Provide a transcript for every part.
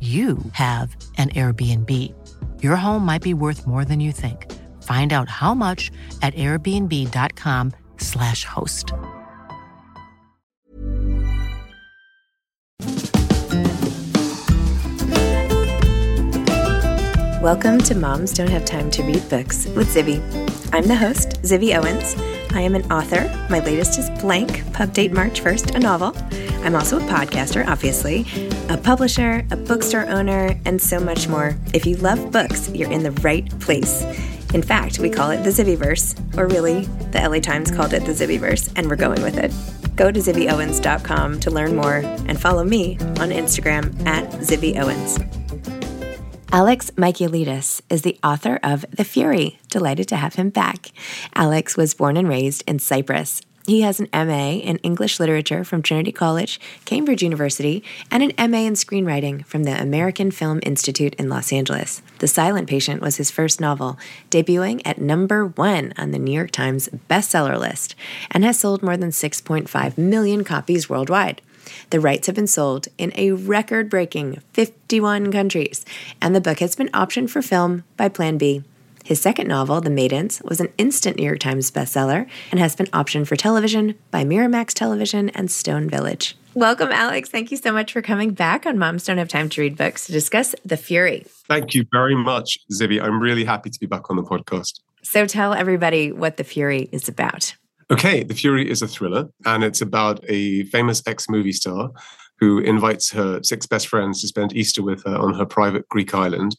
you have an Airbnb. Your home might be worth more than you think. Find out how much at airbnb.com/slash host. Welcome to Moms Don't Have Time to Read Books with Zibby. I'm the host, Zibby Owens. I am an author. My latest is Blank, pub date March 1st, a novel. I'm also a podcaster, obviously, a publisher, a bookstore owner, and so much more. If you love books, you're in the right place. In fact, we call it the Zibbyverse, or really, the LA Times called it the Zibbyverse, and we're going with it. Go to zibbyowens.com to learn more and follow me on Instagram at zibbyowens. Alex Michaelides is the author of The Fury. Delighted to have him back. Alex was born and raised in Cyprus. He has an MA in English Literature from Trinity College, Cambridge University, and an MA in Screenwriting from the American Film Institute in Los Angeles. The Silent Patient was his first novel, debuting at number one on the New York Times bestseller list, and has sold more than 6.5 million copies worldwide. The rights have been sold in a record breaking 51 countries, and the book has been optioned for film by Plan B. His second novel, The Maidens, was an instant New York Times bestseller and has been optioned for television by Miramax Television and Stone Village. Welcome, Alex. Thank you so much for coming back on Moms Don't Have Time to Read Books to discuss The Fury. Thank you very much, Zibby. I'm really happy to be back on the podcast. So tell everybody what The Fury is about. Okay, The Fury is a thriller, and it's about a famous ex movie star who invites her six best friends to spend Easter with her on her private Greek island.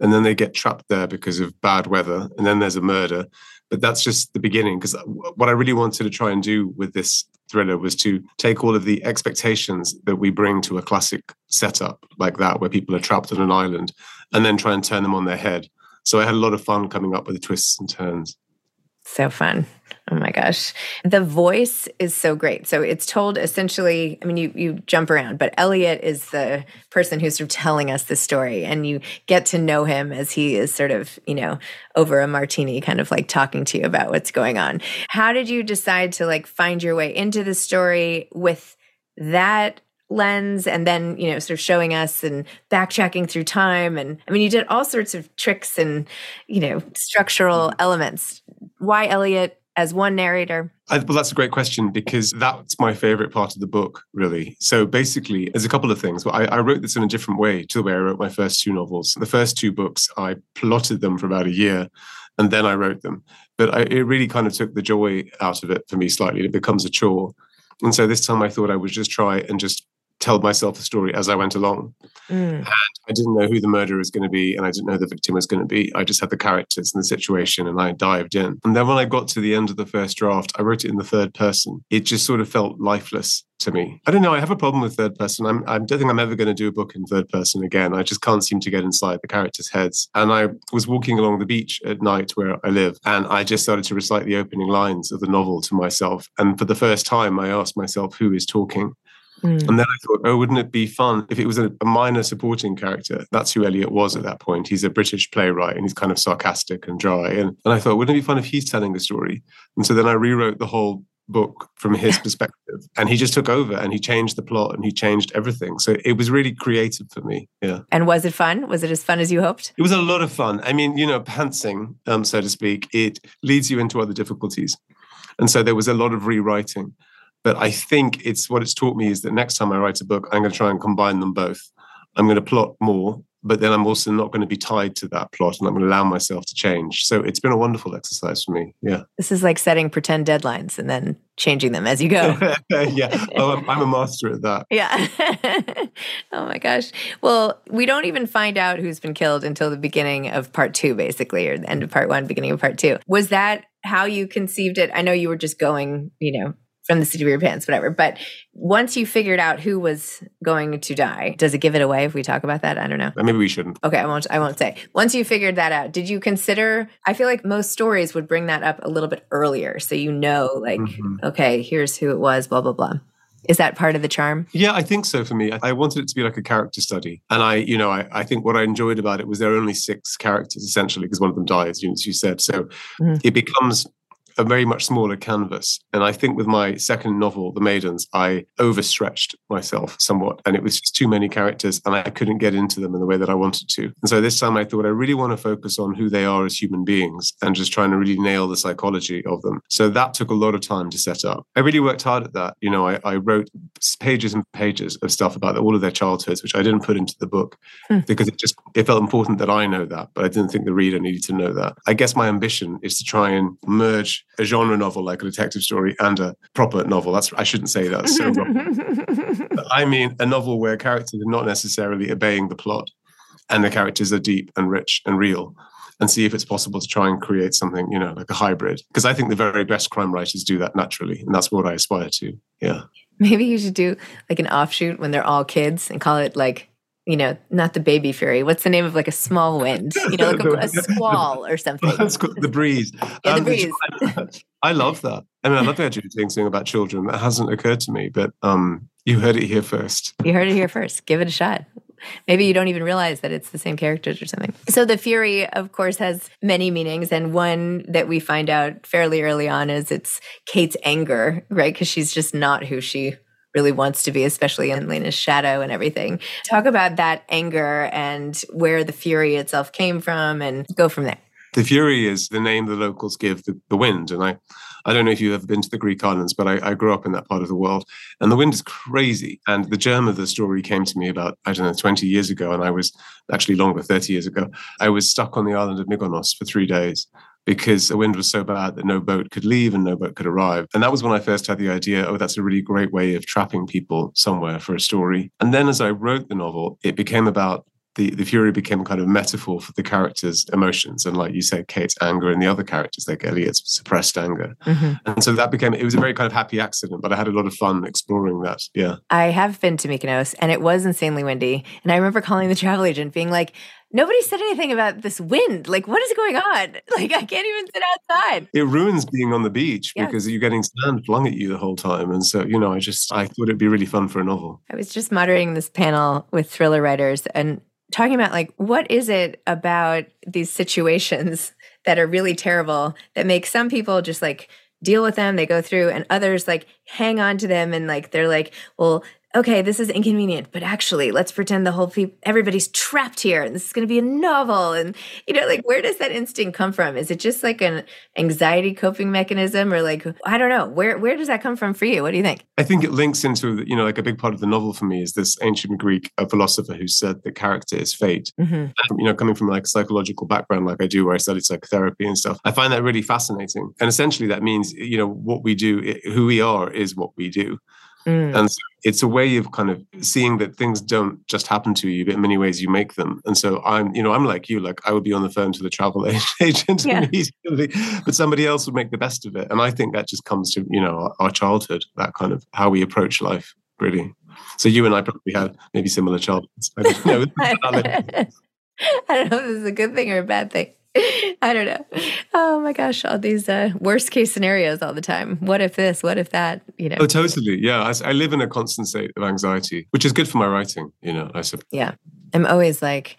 And then they get trapped there because of bad weather. And then there's a murder. But that's just the beginning. Because uh, what I really wanted to try and do with this thriller was to take all of the expectations that we bring to a classic setup like that, where people are trapped on an island, and then try and turn them on their head. So I had a lot of fun coming up with the twists and turns. So fun. Oh my gosh. The voice is so great. So it's told essentially, I mean, you, you jump around, but Elliot is the person who's sort of telling us the story, and you get to know him as he is sort of, you know, over a martini, kind of like talking to you about what's going on. How did you decide to like find your way into the story with that lens and then you know sort of showing us and backtracking through time and i mean you did all sorts of tricks and you know structural mm-hmm. elements why elliot as one narrator I, well, that's a great question because that's my favorite part of the book, really. So basically, there's a couple of things. I, I, wrote this in a different way to the way I wrote my first two novels. The first two books, I plotted them for about a year and then I wrote them. But I, it really kind of took the joy out of it for me slightly. It becomes a chore. And so this time I thought I would just try and just tell myself the story as I went along. Mm. And I didn't know who the murderer was going to be, and I didn't know the victim was going to be. I just had the characters and the situation, and I dived in. And then when I got to the end of the first draft, I wrote it in the third person. It just sort of felt lifeless to me. I don't know. I have a problem with third person. I'm, I don't think I'm ever going to do a book in third person again. I just can't seem to get inside the characters' heads. And I was walking along the beach at night where I live, and I just started to recite the opening lines of the novel to myself. And for the first time, I asked myself, who is talking? Mm. And then I thought, oh, wouldn't it be fun if it was a, a, minor supporting character? That's who Elliot was at that point. He's a British playwright and he's kind of sarcastic and dry. And, and I thought, wouldn't it be fun if he's telling the story? And so then I rewrote the whole book from his perspective and he just took over and he changed the plot and he changed everything so it was really creative for me yeah and was it fun was it as fun as you hoped it was a lot of fun i mean you know pantsing um, so to speak it leads you into other difficulties and so there was a lot of rewriting but i think it's what it's taught me is that next time i write a book i'm going to try and combine them both i'm going to plot more but then I'm also not going to be tied to that plot and I'm going to allow myself to change. So it's been a wonderful exercise for me. Yeah. This is like setting pretend deadlines and then changing them as you go. yeah. Oh, I'm, I'm, a master at that. Yeah. oh my gosh. Well, we don't even find out who's been killed until the beginning of part two, basically, or the end of part one, beginning of part two. Was that how you conceived it? I know you were just going, you know, from the city of your pants, whatever. But once you figured out who was going to die, does it give it away if we talk about that? I don't know. Maybe we shouldn't. Okay, I won't. I won't say. Once you figured that out, did you consider? I feel like most stories would bring that up a little bit earlier, so you know, like, mm-hmm. okay, here's who it was. Blah blah blah. Is that part of the charm? Yeah, I think so for me. I wanted it to be like a character study. And I, you know, I, I think what I enjoyed about it was there are only six characters essentially because one of them dies, as you said. So mm-hmm. it becomes a very much smaller canvas. And I think with my second novel, The Maidens, I overstretched myself somewhat. And it was just too many characters and I couldn't get into them in the way that I wanted to. And so this time I thought I really want to focus on who they are as human beings and just trying to really nail the psychology of them. So that took a lot of time to set up. I really worked hard at that. You know, I, I wrote pages and pages of stuff about all of their childhoods, which I didn't put into the book hmm. because it just it felt important that I know that, but I didn't think the reader needed to know that. I guess my ambition is to try and merge a genre novel like a detective story and a proper novel. That's I shouldn't say that. So I mean a novel where characters are not necessarily obeying the plot, and the characters are deep and rich and real. And see if it's possible to try and create something, you know, like a hybrid. Because I think the very best crime writers do that naturally, and that's what I aspire to. Yeah. Maybe you should do like an offshoot when they're all kids and call it like you know, not the baby fury. What's the name of like a small wind? You know, like a, a squall or something. That's the breeze. Yeah, the um, breeze. I love that. I mean, I love the idea of doing something about children. That hasn't occurred to me, but um, you heard it here first. You heard it here first. Give it a shot. Maybe you don't even realize that it's the same characters or something. So the Fury, of course, has many meanings, and one that we find out fairly early on is it's Kate's anger, right? Because she's just not who she really wants to be, especially in Lena's shadow and everything. Talk about that anger and where the fury itself came from and go from there. The fury is the name the locals give the, the wind. And I, I don't know if you've ever been to the Greek islands, but I, I, grew up in that part of the world. And the wind is crazy. And the germ of the story came to me about, I don't know, 20 years ago. And I was actually longer, 30 years ago. I was stuck on the island of Mykonos for three days because the wind was so bad that no boat could leave and no boat could arrive. And that was when I first had the idea oh, that's a really great way of trapping people somewhere for a story. And then as I wrote the novel, it became about the, the fury became kind of metaphor for the characters' emotions. And like you said, Kate's anger and the other characters, like Elliot's suppressed anger. Mm-hmm. And so that became, it was a very kind of happy accident, but I had a lot of fun exploring that. Yeah. I have been to Mykonos and it was insanely windy. And I remember calling the travel agent being like, nobody said anything about this wind. Like, what is going on? Like, I can't even sit outside. It ruins being on the beach yes. because you're getting sand flung at you the whole time. And so, you know, I just, I thought it'd be really fun for a novel. I was just moderating this panel with thriller writers and talking about like, what is it about these situations that are really terrible that make some people just like, deal with them they go through and others like hang on to them and like they're like well okay, this is inconvenient, but actually, let's pretend the whole people, everybody's trapped here and this is going to be a novel. And, you know, like, where does that instinct come from? Is it just like an anxiety coping mechanism or like, I don't know, where, where does that come from for you? What do you think? I think it links into, you know, like a big part of the novel for me is this ancient Greek philosopher who said the character is fate. Mm-hmm. you know, coming from like a psychological background, like I do, where I studied psychotherapy and stuff, I find that really fascinating. And essentially, that means, you know, what we do, who we are is what we do. Mm. And so it's a way of kind of seeing that things don't just happen to you, but in many ways you make them. And so I'm, you know, I'm like you, like I would be on the phone to the travel agent yeah. immediately, but somebody else would make the best of it. And I think that just comes to, you know, our, our childhood, that kind of how we approach life, really. So you and I probably had maybe similar childhoods. I don't know. I don't know if this is a good thing or a bad thing. I don't know. Oh my gosh, all these uh, worst case scenarios all the time. What if this? What if that? You know. Oh, totally. Yeah, I, I live in a constant state of anxiety, which is good for my writing. You know, I suppose. Yeah, I'm always like,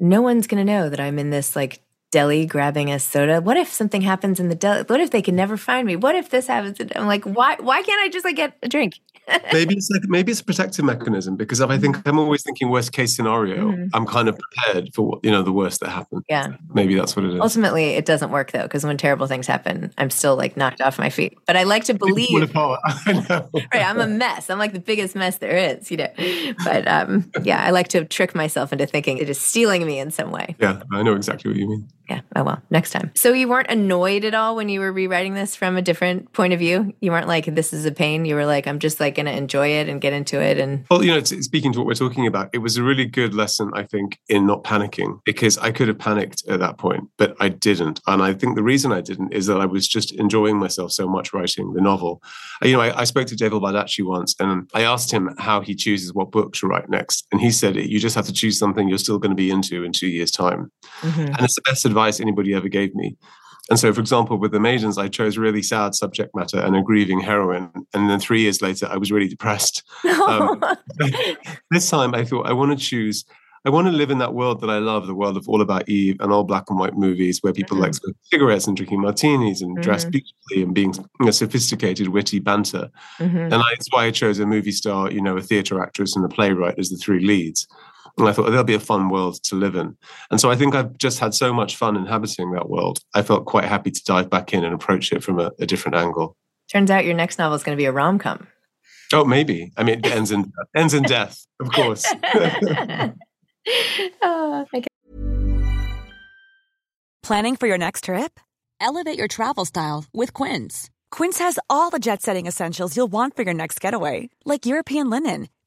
no one's gonna know that I'm in this like deli grabbing a soda. What if something happens in the deli? What if they can never find me? What if this happens? I'm like, why? Why can't I just like get a drink? maybe it's like maybe it's a protective mechanism because if I think mm-hmm. I'm always thinking worst case scenario, mm-hmm. I'm kind of prepared for you know the worst that happens. Yeah, maybe that's what it is. Ultimately, it doesn't work though because when terrible things happen, I'm still like knocked off my feet. But I like to believe. I know. right, I'm a mess. I'm like the biggest mess there is, you know. But um, yeah, I like to trick myself into thinking it is steeling me in some way. Yeah, I know exactly what you mean. Yeah. Oh well, next time. So you weren't annoyed at all when you were rewriting this from a different point of view. You weren't like, "This is a pain." You were like, "I'm just like going to enjoy it and get into it." And well, you know, speaking to what we're talking about, it was a really good lesson, I think, in not panicking because I could have panicked at that point, but I didn't. And I think the reason I didn't is that I was just enjoying myself so much writing the novel. You know, I, I spoke to David Baldacci once, and I asked him how he chooses what book to write next, and he said, "You just have to choose something you're still going to be into in two years' time." Mm-hmm. And it's the best advice anybody ever gave me. And so, for example, with the maidens, I chose really sad subject matter and a grieving heroine. And then three years later, I was really depressed. Um, this time, I thought I want to choose. I want to live in that world that I love, the world of All About Eve and all black and white movies where people mm-hmm. like smoking cigarettes and drinking martinis and mm-hmm. dress beautifully and being you know, sophisticated, witty banter. Mm-hmm. And that's why I chose a movie star, you know, a theatre actress and a playwright as the three leads. And I thought, oh, there'll be a fun world to live in. And so I think I've just had so much fun inhabiting that world. I felt quite happy to dive back in and approach it from a, a different angle. Turns out your next novel is going to be a rom com. Oh, maybe. I mean, it ends in ends in death, of course. oh, okay. Planning for your next trip? Elevate your travel style with Quince. Quince has all the jet-setting essentials you'll want for your next getaway, like European linen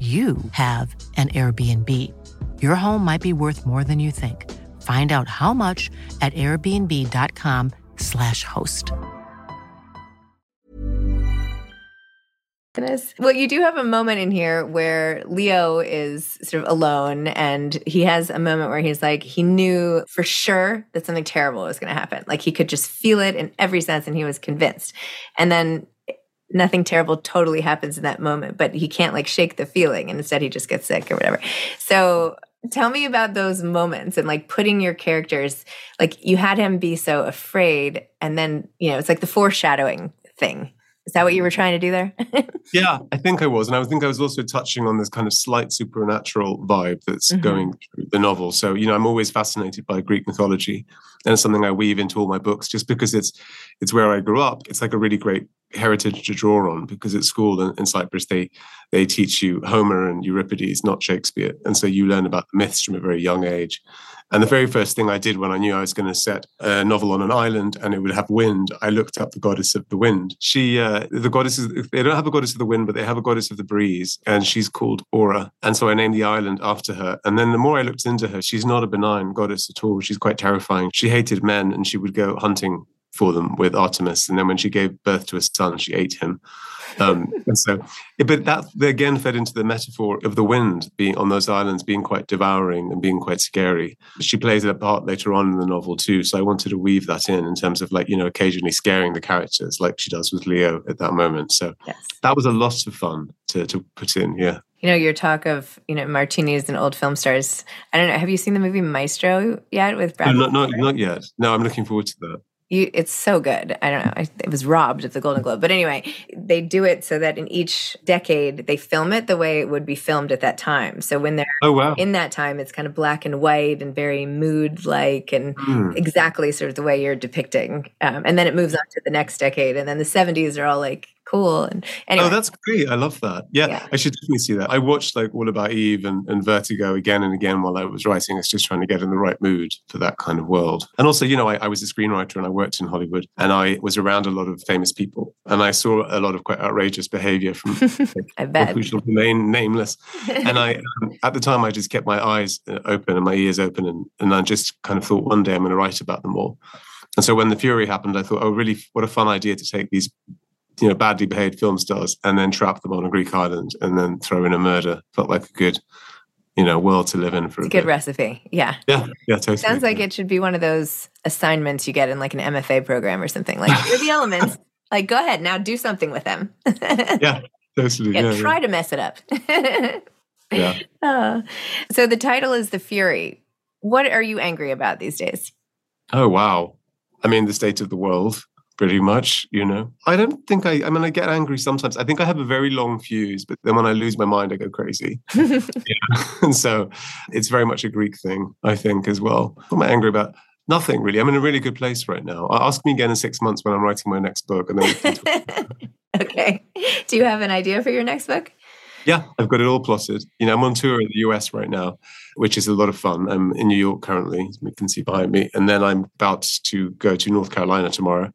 you have an Airbnb. Your home might be worth more than you think. Find out how much at airbnb.com/slash host. Well, you do have a moment in here where Leo is sort of alone, and he has a moment where he's like, he knew for sure that something terrible was going to happen. Like he could just feel it in every sense, and he was convinced. And then nothing terrible totally happens in that moment, but he can't like shake the feeling and instead he just gets sick or whatever. So tell me about those moments and like putting your characters like you had him be so afraid and then, you know, it's like the foreshadowing thing. Is that what you were trying to do there? yeah, I think I was. And I think I was also touching on this kind of slight supernatural vibe that's mm-hmm. going through the novel. So, you know, I'm always fascinated by Greek mythology. And it's something I weave into all my books just because it's it's where I grew up. It's like a really great heritage to draw on because at school in, in, Cyprus they they teach you Homer and Euripides, not Shakespeare, and so you learn about the myths from a very young age. And the very first thing I did when I knew I was going to set a novel on an island and it would have wind, I looked up the goddess of the wind. She, uh, the goddess is, they don't have a goddess of the wind, but they have a goddess of the breeze, and she's called Aura. And so I named the island after her. And then the more I looked into her, she's not a benign goddess at all. She's quite terrifying. She hated men and she would go hunting for them with Artemis. And then when she gave birth to a son, she ate him. Um, and so, but that again fed into the metaphor of the wind being on those islands, being quite devouring and being quite scary. She plays a part later on in the novel too. So I wanted to weave that in in terms of like, you know, occasionally scaring the characters like she does with Leo at that moment. So yes. that was a lot of fun to, to put in. Yeah. You know, your talk of, you know, martinis and old film stars. I don't know. Have you seen the movie Maestro yet with Brad? No, not, not, not yet. No, I'm looking forward to that you, it's so good. I don't know. It was robbed of the Golden Globe. But anyway, they do it so that in each decade, they film it the way it would be filmed at that time. So when they're oh, wow. in that time, it's kind of black and white and very mood like and mm. exactly sort of the way you're depicting. Um, and then it moves on to the next decade. And then the 70s are all like cool. And oh, anyway. Oh, that's great. I love that. Yeah, yeah, I should definitely see that. I watched like All About Eve and, and Vertigo again and again while I was writing. It's just trying to get in the right mood for that kind of world. And also, you know, I, I was a screenwriter and I worked in Hollywood and I was around a lot of famous people and I saw a lot of quite outrageous behavior from bet. who shall remain nameless. and I, um, at the time, I just kept my eyes uh, open and my ears open and, and I just kind of thought one day I'm going to write about them all. And so when the Fury happened, I thought, oh, really, what a fun idea to take these you know badly behaved film stars and then trap them on a Greek island and then throw in a murder felt like a good you know world to live in for it's a, good recipe yeah. Yeah yeah totally. Sounds like yeah. it should be one of those assignments you get in like an mfa program or something like here are the elements like go ahead now do something with them. Yeah totally yeah, yeah try yeah. to mess it up. Yeah. Uh, so the title is the fury. What are you angry about these days? Oh wow. I mean the state of the world pretty much, you know. I don't think I, I mean, I get angry sometimes. I think I have a very long fuse, but then when I lose my mind, I go crazy. yeah. And so it's very much a Greek thing, I think, as well. What am I angry about? Nothing really. I'm in a really good place right now. Uh, ask me again in six months when I'm writing my next book. And then okay. Do you have an idea for your next book? Yeah, I've got it all plotted. You know, I'm on tour in the US right now, which is a lot of fun. I'm in New York currently, as you can see behind me. And then I'm about to go to North Carolina tomorrow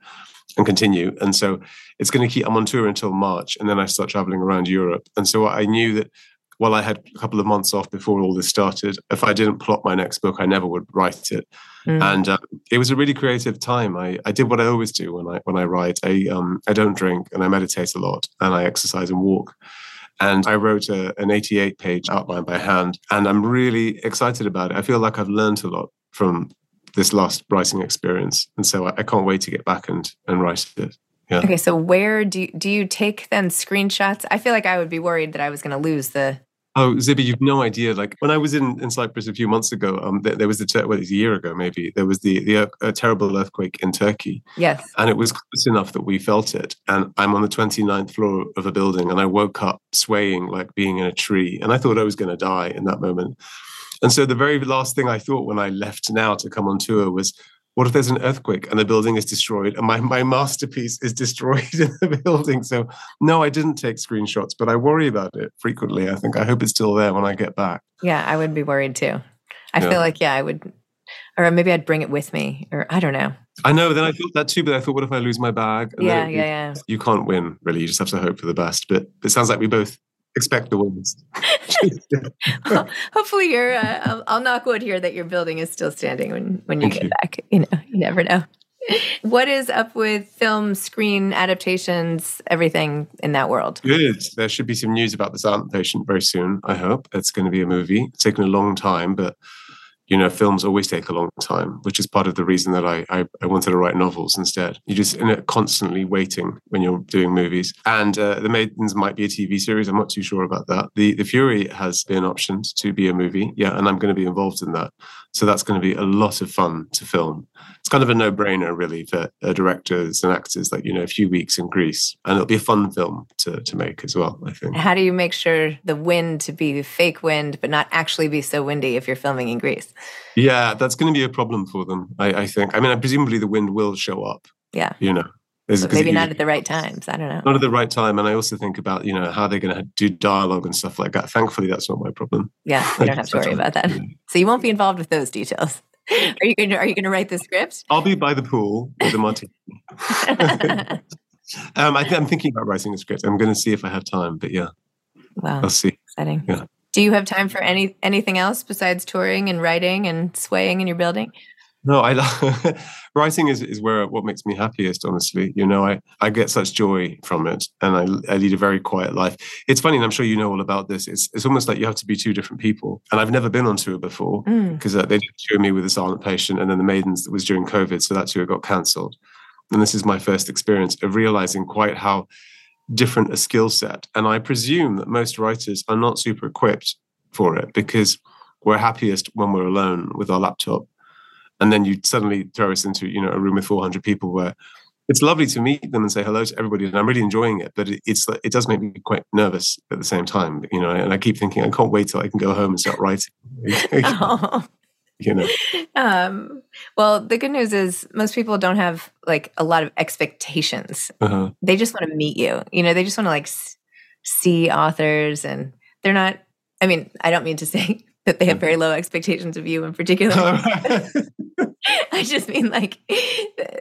and continue. And so it's going to keep, I'm on tour until March and then I start traveling around Europe. And so I knew that while I had a couple of months off before all this started, if I didn't plot my next book, I never would write it. Mm. And um, it was a really creative time. I, I did what I always do when I when I write. I um, I don't drink and I meditate a lot and I exercise and walk. And I wrote a, an 88 page outline by hand, and I'm really excited about it. I feel like I've learned a lot from this last writing experience, and so I, I can't wait to get back and and write it. Yeah. Okay, so where do you, do you take then screenshots? I feel like I would be worried that I was going to lose the Oh, Zibby, you've no idea. Like when I was in, in Cyprus a few months ago, um, there, there was the ter- well, it was a year ago maybe. There was the the uh, terrible earthquake in Turkey. Yes, and it was close enough that we felt it. And I'm on the 29th floor of a building, and I woke up swaying like being in a tree, and I thought I was going to die in that moment. And so the very last thing I thought when I left now to come on tour was, what if there's an earthquake and the building is destroyed and my, my masterpiece is destroyed in the building? So no, I didn't take screenshots, but I worry about it frequently. I think I hope it's still there when I get back. Yeah, I would be worried too. I yeah. feel like, yeah, I would, or maybe I'd bring it with me, or I don't know. I know. Then I thought that too, but I thought, what if I lose my bag? And yeah, yeah, yeah. You can't win, really. You just have to hope for the best. But it sounds like we both expect the well, hopefully, you're. Uh, I'll, I'll, knock wood here that your building is still standing when when you Thank get you. back. You know, you never know. What is up with film, screen adaptations, everything in that world? Good. There should be some news about the silent patient very soon. I hope it's going to be a movie. It's taken a long time, but you know, films always take a long time, which is part of the reason that I, I, I wanted to write novels instead. You're just in it constantly waiting when you're doing movies. And uh, The Maidens might be a TV series. I'm not too sure about that. The The Fury has been optioned to be a movie. Yeah, and I'm going to be involved in that. So that's going to be a lot of fun to film. It's kind of a no brainer, really, for uh, directors and actors. Like you know, a few weeks in Greece, and it'll be a fun film to to make as well. I think. How do you make sure the wind to be fake wind, but not actually be so windy if you're filming in Greece? Yeah, that's going to be a problem for them. I, I think. I mean, presumably the wind will show up. Yeah. You know, maybe not at the right times. I don't know. Not at the right time. And I also think about, you know, how they're going to do dialogue and stuff like that. Thankfully, that's not my problem. Yeah, you don't have to worry about that. So you won't be involved with those details. Are you going to, are you going to write the script? I'll be by the pool with a martini. um, I am thinking about writing a script. I'm going to see if I have time, but yeah. Wow. I'll see. Exciting. Yeah. Do you have time for any anything else besides touring and writing and swaying in your building? No, I love writing is, is where what makes me happiest. Honestly, you know, I, I get such joy from it, and I, I lead a very quiet life. It's funny, and I'm sure you know all about this. It's it's almost like you have to be two different people. And I've never been on tour before because mm. uh, they did tour me with the Silent Patient, and then the Maidens that was during COVID, so that tour got cancelled. And this is my first experience of realizing quite how different a skill set. And I presume that most writers are not super equipped for it because we're happiest when we're alone with our laptop and then you suddenly throw us into you know a room with 400 people where it's lovely to meet them and say hello to everybody and i'm really enjoying it but it, it's it does make me quite nervous at the same time you know and i keep thinking i can't wait till i can go home and start writing oh. you know um, well the good news is most people don't have like a lot of expectations uh-huh. they just want to meet you you know they just want to like s- see authors and they're not i mean i don't mean to say that they have very low expectations of you in particular. I just mean like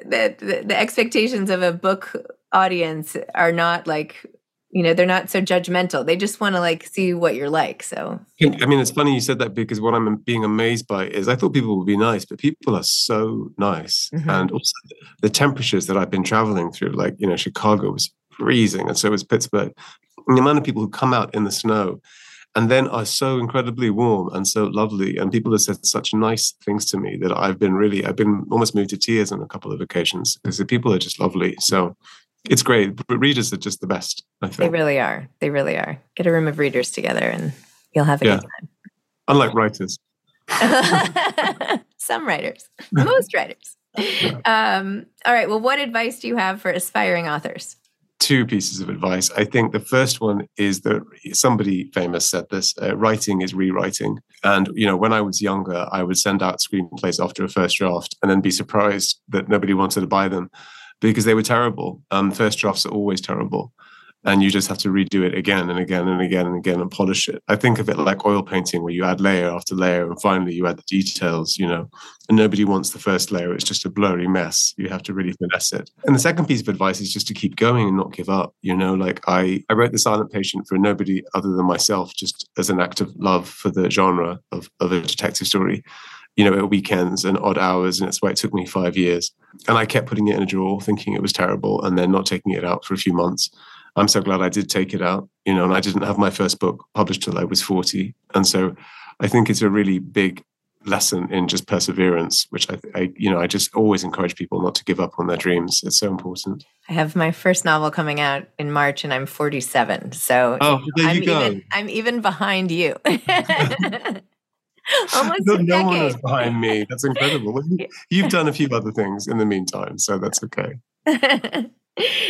that the, the, expectations of a book audience are not like you know they're not so judgmental. They just want to like see what you're like. So I mean, it's funny you said that because what I'm being amazed by is I thought people would be nice, but people are so nice, mm-hmm. and also the temperatures that I've been traveling through, like you know, Chicago was freezing, and so was Pittsburgh. And the amount of people who come out in the snow and then are so incredibly warm and so lovely. And people have said such nice things to me that I've been really, I've been almost moved to tears on a couple of occasions because the people are just lovely. So it's great. But readers are just the best, I think. They really are. They really are. Get a room of readers together and you'll have a yeah. good time. Unlike writers. Some writers, most writers. Um, all right. Well, what advice do you have for aspiring authors? two pieces of advice. I think the first one is that somebody famous said this: uh, writing is rewriting. And you know, when I was younger, I would send out screenplays after a first draft, and then be surprised that nobody wanted to buy them because they were terrible. Um, first drafts are always terrible and you just have to redo it again and again and again and again and polish it. I think of it like oil painting where you add layer after layer and finally you add the details, you know, and nobody wants the first layer. It's just a blurry mess. You have to really finesse it. And the second piece of advice is just to keep going and not give up. You know, like I, I wrote The Silent Patient for nobody other than myself, just as an act of love for the genre of, of a detective story you know, at weekends and odd hours. And it's why it took me five years. And I kept putting it in a drawer, thinking it was terrible, and then not taking it out for a few months. I'm so glad I did take it out, you know, and I didn't have my first book published till I was 40. And so I think it's a really big lesson in just perseverance, which I, I, you know, I just always encourage people not to give up on their dreams. It's so important. I have my first novel coming out in March and I'm 47. So oh, there I'm you go. Even, I'm even behind you. Almost no, no one is behind me. That's incredible. You've done a few other things in the meantime, so that's okay.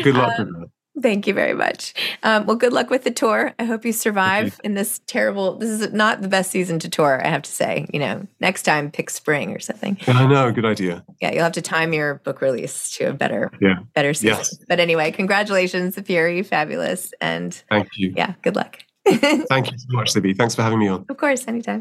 Good luck um, with that. Thank you very much. Um, well, good luck with the tour. I hope you survive in this terrible. This is not the best season to tour, I have to say. You know, next time pick spring or something. I know, good idea. Yeah, you'll have to time your book release to a better, yeah, better season. Yes. But anyway, congratulations, The Fury, fabulous, and thank you. Yeah, good luck. thank you so much, Zibby. Thanks for having me on. Of course, anytime.